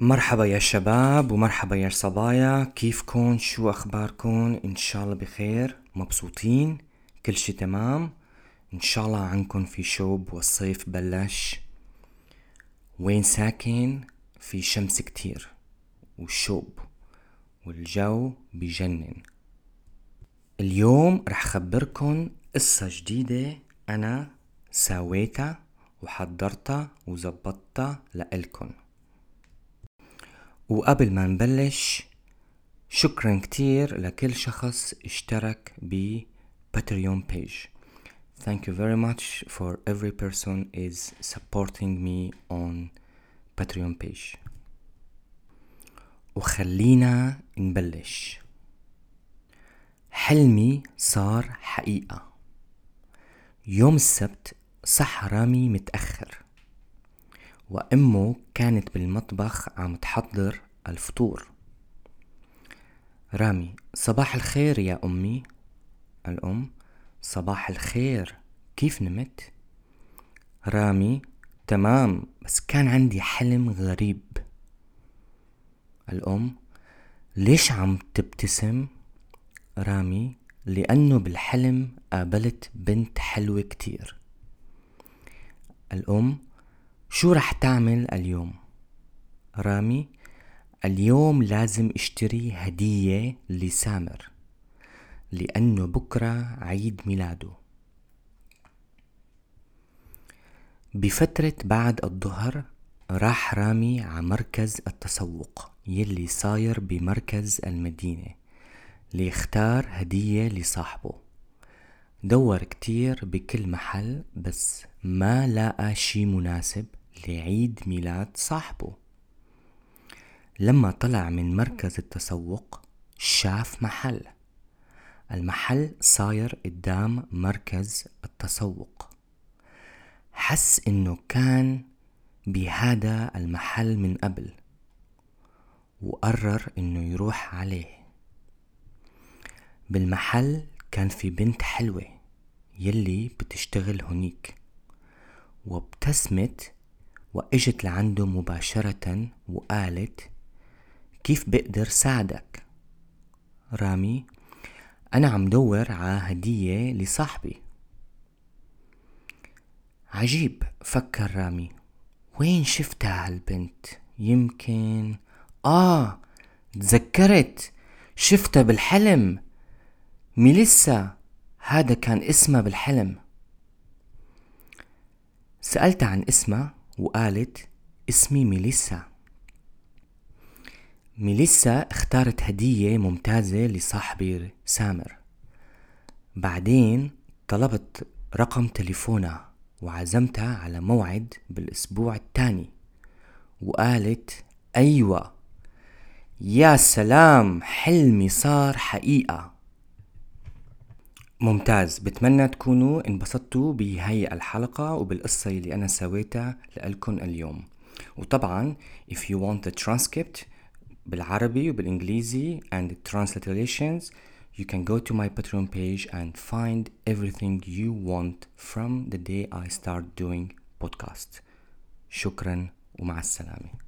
مرحبا يا شباب ومرحبا يا صبايا. كيفكن؟ شو أخباركن؟ إن شاء الله بخير. مبسوطين؟ كل شي تمام؟ إن شاء الله عنكن في شوب والصيف بلش. وين ساكن؟ في شمس كتير. وشوب. والجو بجنن. اليوم رح خبركن قصة جديدة أنا ساويتها وحضرتها وزبطتها لإلكن. وقبل ما نبلش شكرا كتير لكل شخص اشترك ب Patreon page. Thank you very much for every person is supporting me on Patreon page. وخلينا نبلش حلمي صار حقيقة يوم السبت صح رامي متأخر وأمه كانت بالمطبخ عم تحضر الفطور رامي صباح الخير يا أمي الأم صباح الخير كيف نمت؟ رامي تمام بس كان عندي حلم غريب الأم ليش عم تبتسم؟ رامي لأنه بالحلم قابلت بنت حلوة كتير الأم شو رح تعمل اليوم؟ رامي اليوم لازم اشتري هدية لسامر لأنه بكرة عيد ميلاده بفترة بعد الظهر راح رامي على مركز التسوق يلي صاير بمركز المدينة ليختار هدية لصاحبه دور كتير بكل محل بس ما لقى شي مناسب لعيد ميلاد صاحبه. لما طلع من مركز التسوق شاف محل. المحل صاير قدام مركز التسوق. حس إنه كان بهذا المحل من قبل وقرر إنه يروح عليه. بالمحل كان في بنت حلوة يلي بتشتغل هنيك وابتسمت وإجت لعنده مباشرة وقالت كيف بقدر ساعدك؟ رامي أنا عم دور على هدية لصاحبي. عجيب. فكر رامي وين شفتها هالبنت؟ يمكن آه تذكرت شفتها بالحلم. ميليسا هذا كان اسمها بالحلم. سألت عن اسمها وقالت اسمي ميليسا. ميليسا اختارت هدية ممتازة لصاحبي سامر. بعدين طلبت رقم تليفونها وعزمتها على موعد بالأسبوع التاني وقالت أيوة يا سلام حلمي صار حقيقة. ممتاز بتمنى تكونوا انبسطتوا بهي الحلقة وبالقصة اللي أنا سويتها لألكن اليوم وطبعا if you want the transcript بالعربي وبالإنجليزي and the translations you can go to my Patreon page and find everything you want from the day I start doing podcast شكرا ومع السلامه